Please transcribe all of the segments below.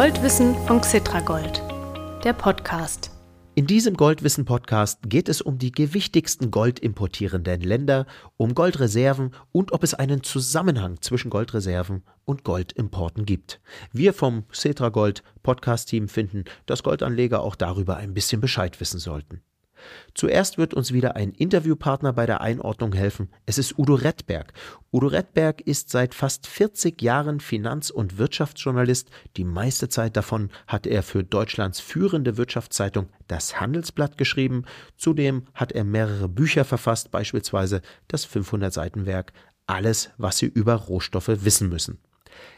Goldwissen von Xitragold, der Podcast. In diesem Goldwissen-Podcast geht es um die gewichtigsten goldimportierenden Länder, um Goldreserven und ob es einen Zusammenhang zwischen Goldreserven und Goldimporten gibt. Wir vom Cetra Gold Podcast-Team finden, dass Goldanleger auch darüber ein bisschen Bescheid wissen sollten. Zuerst wird uns wieder ein Interviewpartner bei der Einordnung helfen. Es ist Udo Redberg. Udo Redberg ist seit fast 40 Jahren Finanz- und Wirtschaftsjournalist. Die meiste Zeit davon hat er für Deutschlands führende Wirtschaftszeitung Das Handelsblatt geschrieben. Zudem hat er mehrere Bücher verfasst, beispielsweise das 500-Seiten-Werk Alles, was Sie über Rohstoffe wissen müssen.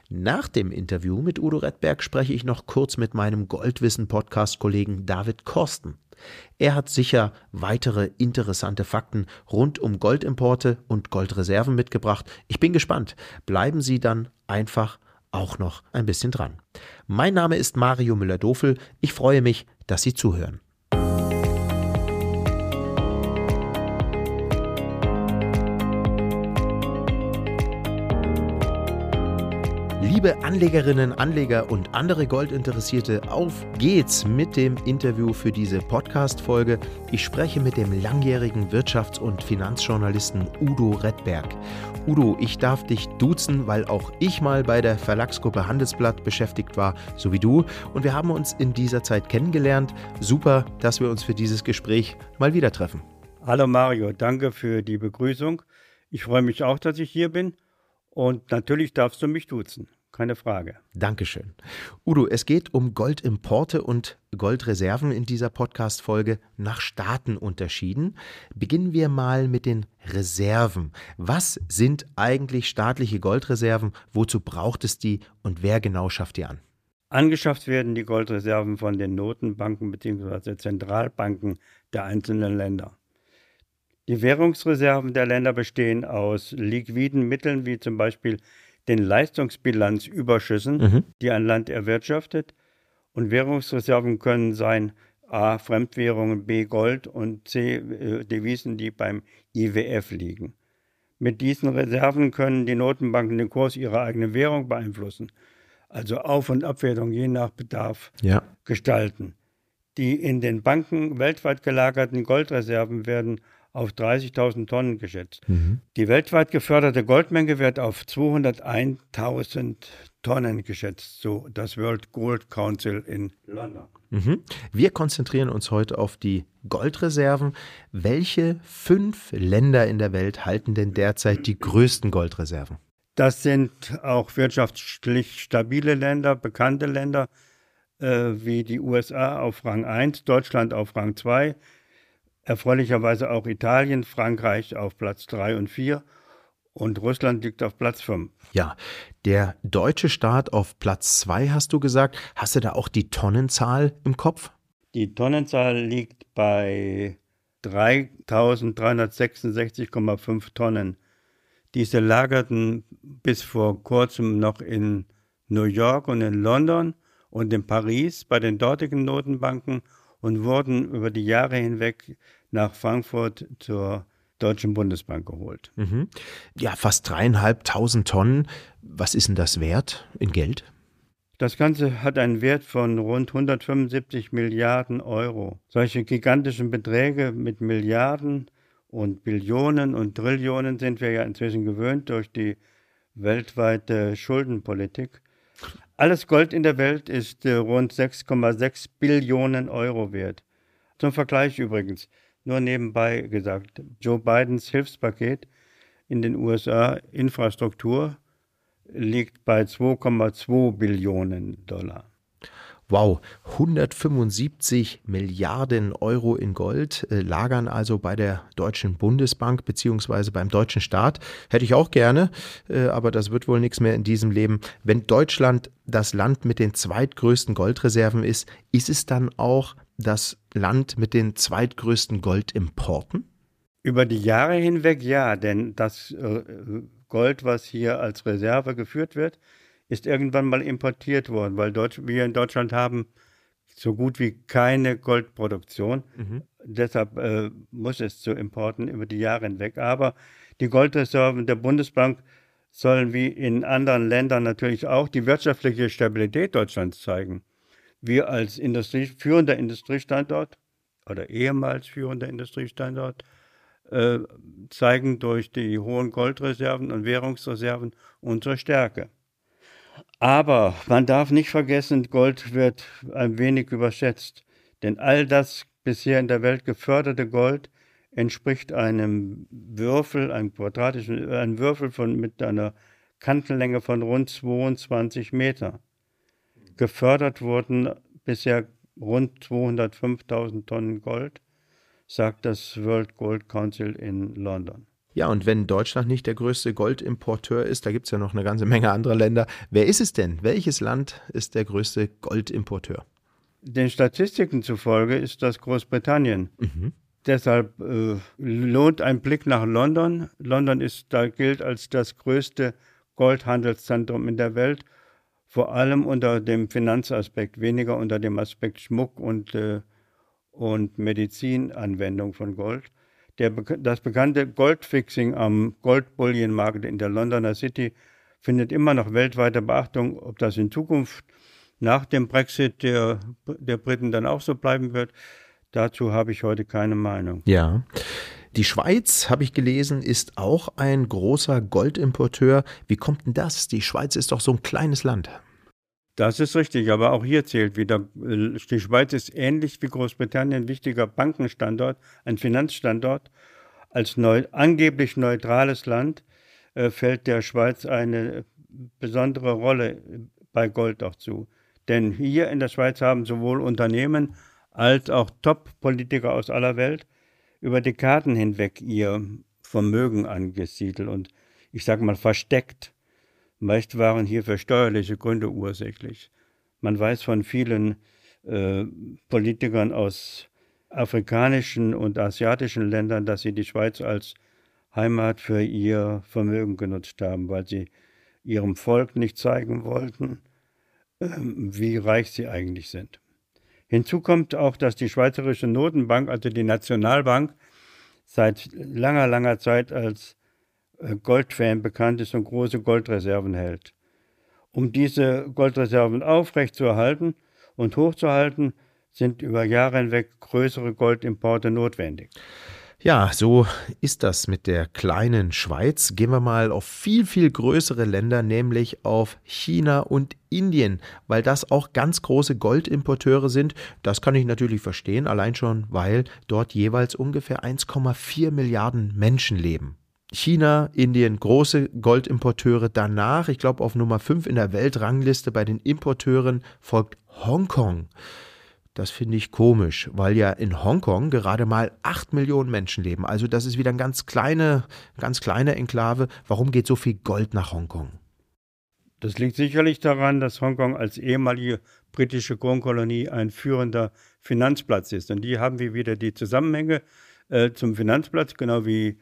Nach dem Interview mit Udo Redberg spreche ich noch kurz mit meinem Goldwissen-Podcast-Kollegen David Korsten. Er hat sicher weitere interessante Fakten rund um Goldimporte und Goldreserven mitgebracht. Ich bin gespannt. Bleiben Sie dann einfach auch noch ein bisschen dran. Mein Name ist Mario Müller-Dofel. Ich freue mich, dass Sie zuhören. Liebe Anlegerinnen, Anleger und andere Goldinteressierte, auf geht's mit dem Interview für diese Podcast-Folge. Ich spreche mit dem langjährigen Wirtschafts- und Finanzjournalisten Udo Redberg. Udo, ich darf dich duzen, weil auch ich mal bei der Verlagsgruppe Handelsblatt beschäftigt war, so wie du. Und wir haben uns in dieser Zeit kennengelernt. Super, dass wir uns für dieses Gespräch mal wieder treffen. Hallo Mario, danke für die Begrüßung. Ich freue mich auch, dass ich hier bin. Und natürlich darfst du mich duzen keine Frage. Dankeschön. Udo, es geht um Goldimporte und Goldreserven in dieser Podcast-Folge nach Staaten unterschieden. Beginnen wir mal mit den Reserven. Was sind eigentlich staatliche Goldreserven? Wozu braucht es die und wer genau schafft die an? Angeschafft werden die Goldreserven von den Notenbanken bzw. Zentralbanken der einzelnen Länder. Die Währungsreserven der Länder bestehen aus liquiden Mitteln wie zum Beispiel den Leistungsbilanzüberschüssen, mhm. die ein Land erwirtschaftet. Und Währungsreserven können sein A. Fremdwährungen, B. Gold und C. Äh, Devisen, die beim IWF liegen. Mit diesen Reserven können die Notenbanken den Kurs ihrer eigenen Währung beeinflussen, also Auf- und Abwertung je nach Bedarf ja. gestalten. Die in den Banken weltweit gelagerten Goldreserven werden auf 30.000 Tonnen geschätzt. Mhm. Die weltweit geförderte Goldmenge wird auf 201.000 Tonnen geschätzt, so das World Gold Council in London. Mhm. Wir konzentrieren uns heute auf die Goldreserven. Welche fünf Länder in der Welt halten denn derzeit die größten Goldreserven? Das sind auch wirtschaftlich stabile Länder, bekannte Länder äh, wie die USA auf Rang 1, Deutschland auf Rang 2, Erfreulicherweise auch Italien, Frankreich auf Platz 3 und 4 und Russland liegt auf Platz 5. Ja, der deutsche Staat auf Platz 2 hast du gesagt. Hast du da auch die Tonnenzahl im Kopf? Die Tonnenzahl liegt bei 3366,5 Tonnen. Diese lagerten bis vor kurzem noch in New York und in London und in Paris bei den dortigen Notenbanken und wurden über die Jahre hinweg nach Frankfurt zur Deutschen Bundesbank geholt. Mhm. Ja, fast dreieinhalbtausend Tonnen. Was ist denn das wert in Geld? Das Ganze hat einen Wert von rund 175 Milliarden Euro. Solche gigantischen Beträge mit Milliarden und Billionen und Trillionen sind wir ja inzwischen gewöhnt durch die weltweite Schuldenpolitik. Alles Gold in der Welt ist äh, rund 6,6 Billionen Euro wert. Zum Vergleich übrigens, nur nebenbei gesagt, Joe Bidens Hilfspaket in den USA Infrastruktur liegt bei 2,2 Billionen Dollar. Wow, 175 Milliarden Euro in Gold äh, lagern also bei der Deutschen Bundesbank beziehungsweise beim deutschen Staat. Hätte ich auch gerne, äh, aber das wird wohl nichts mehr in diesem Leben. Wenn Deutschland das Land mit den zweitgrößten Goldreserven ist, ist es dann auch das Land mit den zweitgrößten Goldimporten? Über die Jahre hinweg ja, denn das äh, Gold, was hier als Reserve geführt wird, ist irgendwann mal importiert worden, weil Deutsch, wir in Deutschland haben so gut wie keine Goldproduktion. Mhm. Deshalb äh, muss es zu Importen über die Jahre hinweg. Aber die Goldreserven der Bundesbank sollen wie in anderen Ländern natürlich auch die wirtschaftliche Stabilität Deutschlands zeigen. Wir als Industrie, führender Industriestandort oder ehemals führender Industriestandort äh, zeigen durch die hohen Goldreserven und Währungsreserven unsere Stärke. Aber man darf nicht vergessen, Gold wird ein wenig überschätzt. Denn all das bisher in der Welt geförderte Gold entspricht einem Würfel, einem quadratischen, einem Würfel von, mit einer Kantenlänge von rund 22 Meter. Gefördert wurden bisher rund 205.000 Tonnen Gold, sagt das World Gold Council in London. Ja, und wenn Deutschland nicht der größte Goldimporteur ist, da gibt es ja noch eine ganze Menge anderer Länder. Wer ist es denn? Welches Land ist der größte Goldimporteur? Den Statistiken zufolge ist das Großbritannien. Mhm. Deshalb äh, lohnt ein Blick nach London. London ist, da gilt als das größte Goldhandelszentrum in der Welt, vor allem unter dem Finanzaspekt, weniger unter dem Aspekt Schmuck und, äh, und Medizinanwendung von Gold. Der, das bekannte Goldfixing am Goldbullion-Markt in der Londoner City findet immer noch weltweite Beachtung. Ob das in Zukunft nach dem Brexit der, der Briten dann auch so bleiben wird, dazu habe ich heute keine Meinung. Ja. Die Schweiz, habe ich gelesen, ist auch ein großer Goldimporteur. Wie kommt denn das? Die Schweiz ist doch so ein kleines Land. Das ist richtig, aber auch hier zählt wieder, äh, die Schweiz ist ähnlich wie Großbritannien ein wichtiger Bankenstandort, ein Finanzstandort. Als neu, angeblich neutrales Land äh, fällt der Schweiz eine besondere Rolle bei Gold auch zu. Denn hier in der Schweiz haben sowohl Unternehmen als auch Top-Politiker aus aller Welt über Dekaden hinweg ihr Vermögen angesiedelt und ich sage mal versteckt. Meist waren hierfür steuerliche Gründe ursächlich. Man weiß von vielen äh, Politikern aus afrikanischen und asiatischen Ländern, dass sie die Schweiz als Heimat für ihr Vermögen genutzt haben, weil sie ihrem Volk nicht zeigen wollten, ähm, wie reich sie eigentlich sind. Hinzu kommt auch, dass die Schweizerische Notenbank, also die Nationalbank, seit langer, langer Zeit als Goldfan bekannt ist und große Goldreserven hält. Um diese Goldreserven aufrechtzuerhalten und hochzuhalten, sind über Jahre hinweg größere Goldimporte notwendig. Ja, so ist das mit der kleinen Schweiz. Gehen wir mal auf viel, viel größere Länder, nämlich auf China und Indien, weil das auch ganz große Goldimporteure sind. Das kann ich natürlich verstehen, allein schon, weil dort jeweils ungefähr 1,4 Milliarden Menschen leben. China, Indien, große Goldimporteure. Danach, ich glaube, auf Nummer 5 in der Weltrangliste bei den Importeuren folgt Hongkong. Das finde ich komisch, weil ja in Hongkong gerade mal 8 Millionen Menschen leben. Also das ist wieder eine ganz kleine, ganz kleine Enklave. Warum geht so viel Gold nach Hongkong? Das liegt sicherlich daran, dass Hongkong als ehemalige britische Kronkolonie ein führender Finanzplatz ist. Und die haben wir wieder die Zusammenhänge äh, zum Finanzplatz, genau wie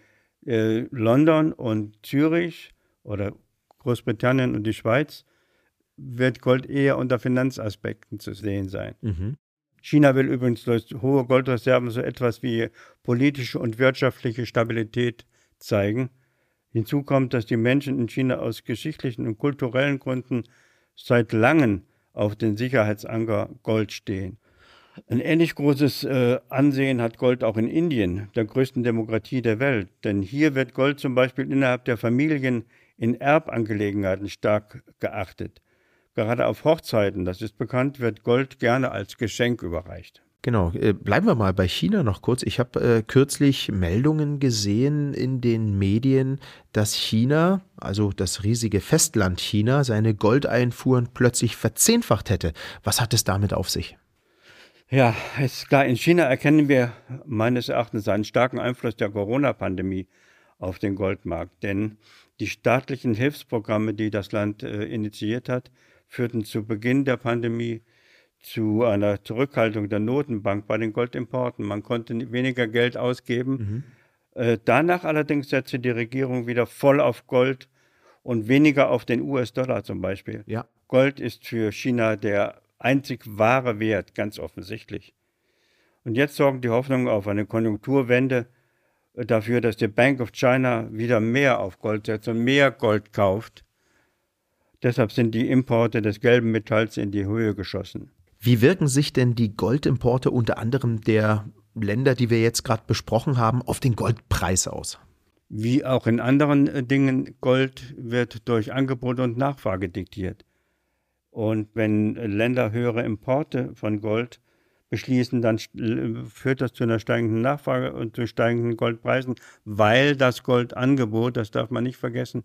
äh, London und Zürich oder Großbritannien und die Schweiz, wird Gold eher unter Finanzaspekten zu sehen sein. Mhm. China will übrigens durch hohe Goldreserven so etwas wie politische und wirtschaftliche Stabilität zeigen. Hinzu kommt, dass die Menschen in China aus geschichtlichen und kulturellen Gründen seit langem auf den Sicherheitsanker Gold stehen. Ein ähnlich großes äh, Ansehen hat Gold auch in Indien, der größten Demokratie der Welt. Denn hier wird Gold zum Beispiel innerhalb der Familien in Erbangelegenheiten stark geachtet. Gerade auf Hochzeiten, das ist bekannt, wird Gold gerne als Geschenk überreicht. Genau, äh, bleiben wir mal bei China noch kurz. Ich habe äh, kürzlich Meldungen gesehen in den Medien, dass China, also das riesige Festland China, seine Goldeinfuhren plötzlich verzehnfacht hätte. Was hat es damit auf sich? Ja, ist klar, in China erkennen wir meines Erachtens einen starken Einfluss der Corona-Pandemie auf den Goldmarkt. Denn die staatlichen Hilfsprogramme, die das Land äh, initiiert hat, führten zu Beginn der Pandemie zu einer Zurückhaltung der Notenbank bei den Goldimporten. Man konnte weniger Geld ausgeben. Mhm. Äh, danach allerdings setzte die Regierung wieder voll auf Gold und weniger auf den US-Dollar zum Beispiel. Ja. Gold ist für China der einzig wahre Wert, ganz offensichtlich. Und jetzt sorgen die Hoffnungen auf eine Konjunkturwende dafür, dass die Bank of China wieder mehr auf Gold setzt und mehr Gold kauft. Deshalb sind die Importe des gelben Metalls in die Höhe geschossen. Wie wirken sich denn die Goldimporte unter anderem der Länder, die wir jetzt gerade besprochen haben, auf den Goldpreis aus? Wie auch in anderen äh, Dingen, Gold wird durch Angebot und Nachfrage diktiert. Und wenn Länder höhere Importe von Gold beschließen, dann führt das zu einer steigenden Nachfrage und zu steigenden Goldpreisen, weil das Goldangebot, das darf man nicht vergessen,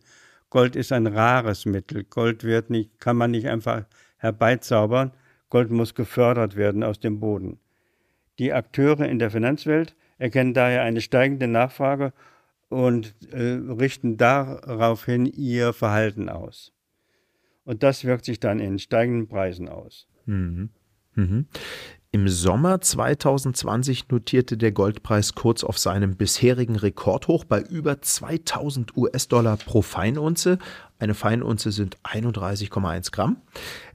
Gold ist ein rares Mittel. Gold wird nicht, kann man nicht einfach herbeizaubern. Gold muss gefördert werden aus dem Boden. Die Akteure in der Finanzwelt erkennen daher eine steigende Nachfrage und äh, richten daraufhin ihr Verhalten aus. Und das wirkt sich dann in steigenden Preisen aus. Mhm. Mhm. Im Sommer 2020 notierte der Goldpreis kurz auf seinem bisherigen Rekordhoch bei über 2000 US-Dollar pro Feinunze. Eine Feinunze sind 31,1 Gramm.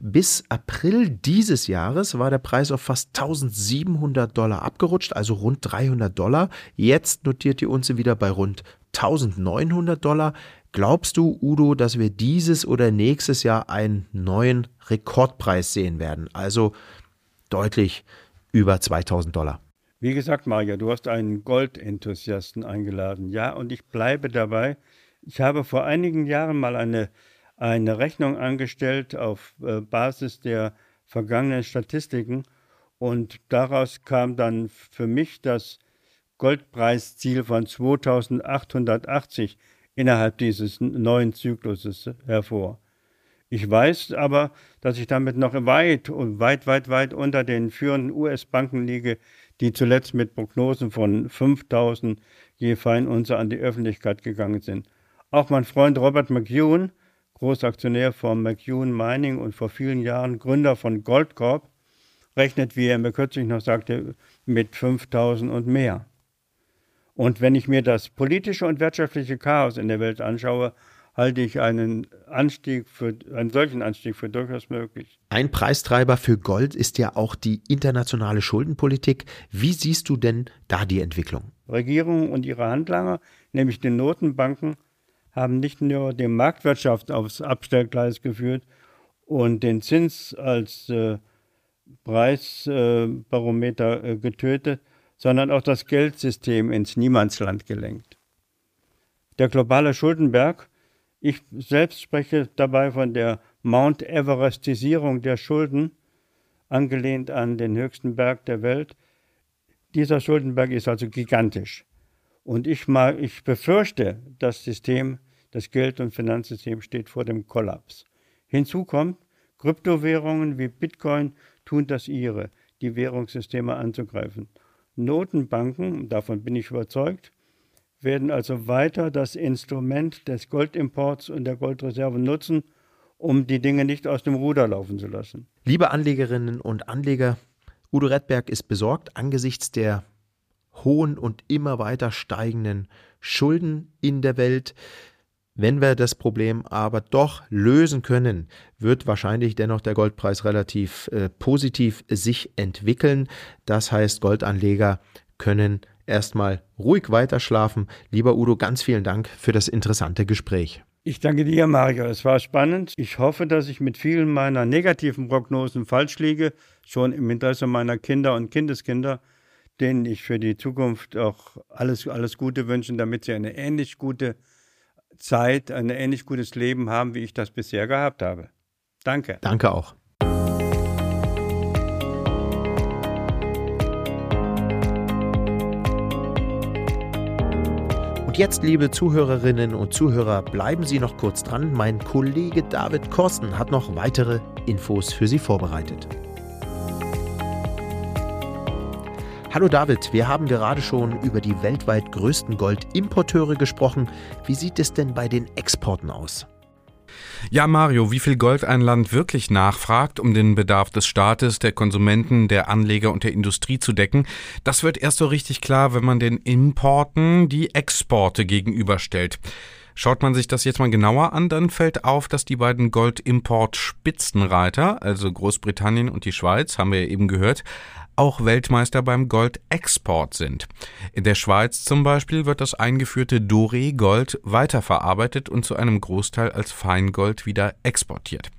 Bis April dieses Jahres war der Preis auf fast 1700 Dollar abgerutscht, also rund 300 Dollar. Jetzt notiert die Unze wieder bei rund 1900 Dollar. Glaubst du, Udo, dass wir dieses oder nächstes Jahr einen neuen Rekordpreis sehen werden? Also deutlich über 2000 Dollar. Wie gesagt, Maria, du hast einen Goldenthusiasten eingeladen. Ja, und ich bleibe dabei. Ich habe vor einigen Jahren mal eine, eine Rechnung angestellt auf äh, Basis der vergangenen Statistiken und daraus kam dann für mich das Goldpreisziel von 2880 innerhalb dieses neuen Zykluses hervor. Ich weiß aber, dass ich damit noch weit und weit, weit, weit unter den führenden US-Banken liege, die zuletzt mit Prognosen von 5000 je Feinunze an die Öffentlichkeit gegangen sind. Auch mein Freund Robert McEwen, Großaktionär von McEwen Mining und vor vielen Jahren Gründer von Goldcorp, rechnet, wie er mir kürzlich noch sagte, mit 5000 und mehr. Und wenn ich mir das politische und wirtschaftliche Chaos in der Welt anschaue, halte ich einen Anstieg für einen solchen Anstieg für durchaus möglich. Ein Preistreiber für Gold ist ja auch die internationale Schuldenpolitik. Wie siehst du denn da die Entwicklung? Regierungen und ihre Handlanger, nämlich die Notenbanken, haben nicht nur die Marktwirtschaft aufs Abstellgleis geführt und den Zins als äh, Preisbarometer äh, getötet, sondern auch das Geldsystem ins Niemandsland gelenkt. Der globale Schuldenberg ich selbst spreche dabei von der Mount Everestisierung der Schulden, angelehnt an den höchsten Berg der Welt. Dieser Schuldenberg ist also gigantisch. Und ich, mal, ich befürchte, das System, das Geld- und Finanzsystem steht vor dem Kollaps. Hinzu kommt, Kryptowährungen wie Bitcoin tun das ihre, die Währungssysteme anzugreifen. Notenbanken, davon bin ich überzeugt, werden also weiter das Instrument des Goldimports und der Goldreserve nutzen, um die Dinge nicht aus dem Ruder laufen zu lassen. Liebe Anlegerinnen und Anleger, Udo Redberg ist besorgt angesichts der hohen und immer weiter steigenden Schulden in der Welt. Wenn wir das Problem aber doch lösen können, wird wahrscheinlich dennoch der Goldpreis relativ äh, positiv sich entwickeln. Das heißt, Goldanleger können erstmal ruhig weiterschlafen. Lieber Udo, ganz vielen Dank für das interessante Gespräch. Ich danke dir, Mario. Es war spannend. Ich hoffe, dass ich mit vielen meiner negativen Prognosen falsch liege, schon im Interesse meiner Kinder und Kindeskinder, denen ich für die Zukunft auch alles, alles Gute wünsche, damit sie eine ähnlich gute Zeit, ein ähnlich gutes Leben haben, wie ich das bisher gehabt habe. Danke. Danke auch. jetzt, liebe Zuhörerinnen und Zuhörer, bleiben Sie noch kurz dran. Mein Kollege David Korsten hat noch weitere Infos für Sie vorbereitet. Hallo David, wir haben gerade schon über die weltweit größten Goldimporteure gesprochen. Wie sieht es denn bei den Exporten aus? Ja, Mario, wie viel Gold ein Land wirklich nachfragt, um den Bedarf des Staates, der Konsumenten, der Anleger und der Industrie zu decken, das wird erst so richtig klar, wenn man den Importen die Exporte gegenüberstellt. Schaut man sich das jetzt mal genauer an, dann fällt auf, dass die beiden Goldimport-Spitzenreiter, also Großbritannien und die Schweiz, haben wir ja eben gehört, auch Weltmeister beim Goldexport sind. In der Schweiz zum Beispiel wird das eingeführte Doré-Gold weiterverarbeitet und zu einem Großteil als Feingold wieder exportiert.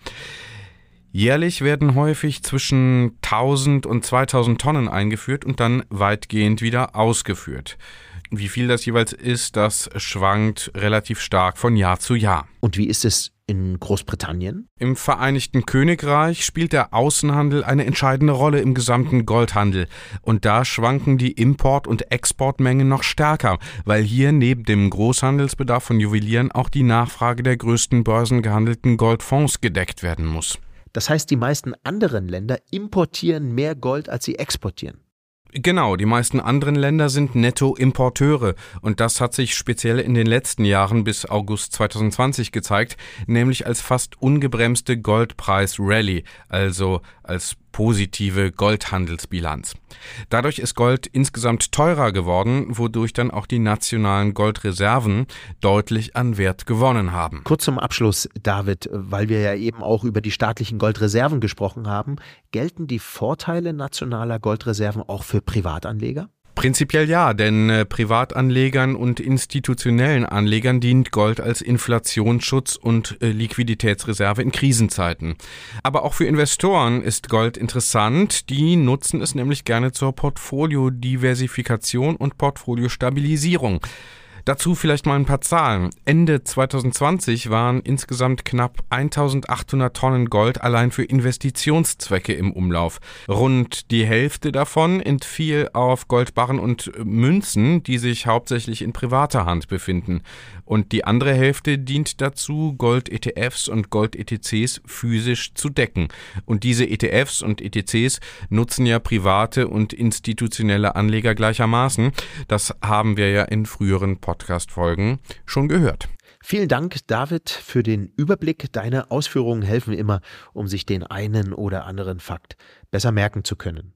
Jährlich werden häufig zwischen 1000 und 2000 Tonnen eingeführt und dann weitgehend wieder ausgeführt. Wie viel das jeweils ist, das schwankt relativ stark von Jahr zu Jahr. Und wie ist es in Großbritannien? Im Vereinigten Königreich spielt der Außenhandel eine entscheidende Rolle im gesamten Goldhandel. Und da schwanken die Import- und Exportmengen noch stärker, weil hier neben dem Großhandelsbedarf von Juwelieren auch die Nachfrage der größten börsengehandelten Goldfonds gedeckt werden muss. Das heißt, die meisten anderen Länder importieren mehr Gold, als sie exportieren. Genau, die meisten anderen Länder sind Nettoimporteure. Und das hat sich speziell in den letzten Jahren bis August 2020 gezeigt, nämlich als fast ungebremste Goldpreis-Rally, also als positive Goldhandelsbilanz. Dadurch ist Gold insgesamt teurer geworden, wodurch dann auch die nationalen Goldreserven deutlich an Wert gewonnen haben. Kurz zum Abschluss, David, weil wir ja eben auch über die staatlichen Goldreserven gesprochen haben, gelten die Vorteile nationaler Goldreserven auch für Privatanleger? Prinzipiell ja, denn äh, Privatanlegern und institutionellen Anlegern dient Gold als Inflationsschutz und äh, Liquiditätsreserve in Krisenzeiten. Aber auch für Investoren ist Gold interessant. Die nutzen es nämlich gerne zur Portfoliodiversifikation und Portfoliostabilisierung. Dazu vielleicht mal ein paar Zahlen. Ende 2020 waren insgesamt knapp 1800 Tonnen Gold allein für Investitionszwecke im Umlauf. Rund die Hälfte davon entfiel auf Goldbarren und Münzen, die sich hauptsächlich in privater Hand befinden. Und die andere Hälfte dient dazu, Gold-ETFs und Gold-ETCs physisch zu decken. Und diese ETFs und ETCs nutzen ja private und institutionelle Anleger gleichermaßen. Das haben wir ja in früheren Podcast-Folgen schon gehört. Vielen Dank, David, für den Überblick. Deine Ausführungen helfen immer, um sich den einen oder anderen Fakt besser merken zu können.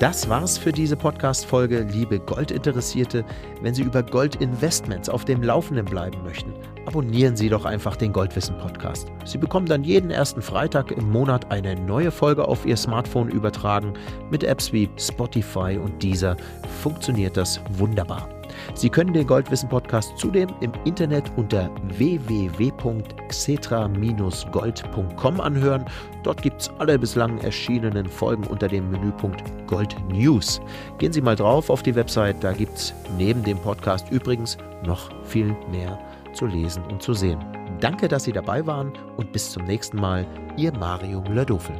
Das war's für diese Podcast-Folge, liebe Goldinteressierte. Wenn Sie über Goldinvestments auf dem Laufenden bleiben möchten, abonnieren Sie doch einfach den Goldwissen-Podcast. Sie bekommen dann jeden ersten Freitag im Monat eine neue Folge auf Ihr Smartphone übertragen. Mit Apps wie Spotify und Deezer funktioniert das wunderbar. Sie können den Goldwissen-Podcast zudem im Internet unter www.xetra-gold.com anhören. Dort gibt es alle bislang erschienenen Folgen unter dem Menüpunkt Gold News. Gehen Sie mal drauf auf die Website, da gibt es neben dem Podcast übrigens noch viel mehr zu lesen und zu sehen. Danke, dass Sie dabei waren und bis zum nächsten Mal, Ihr Mario Müller-Dofel.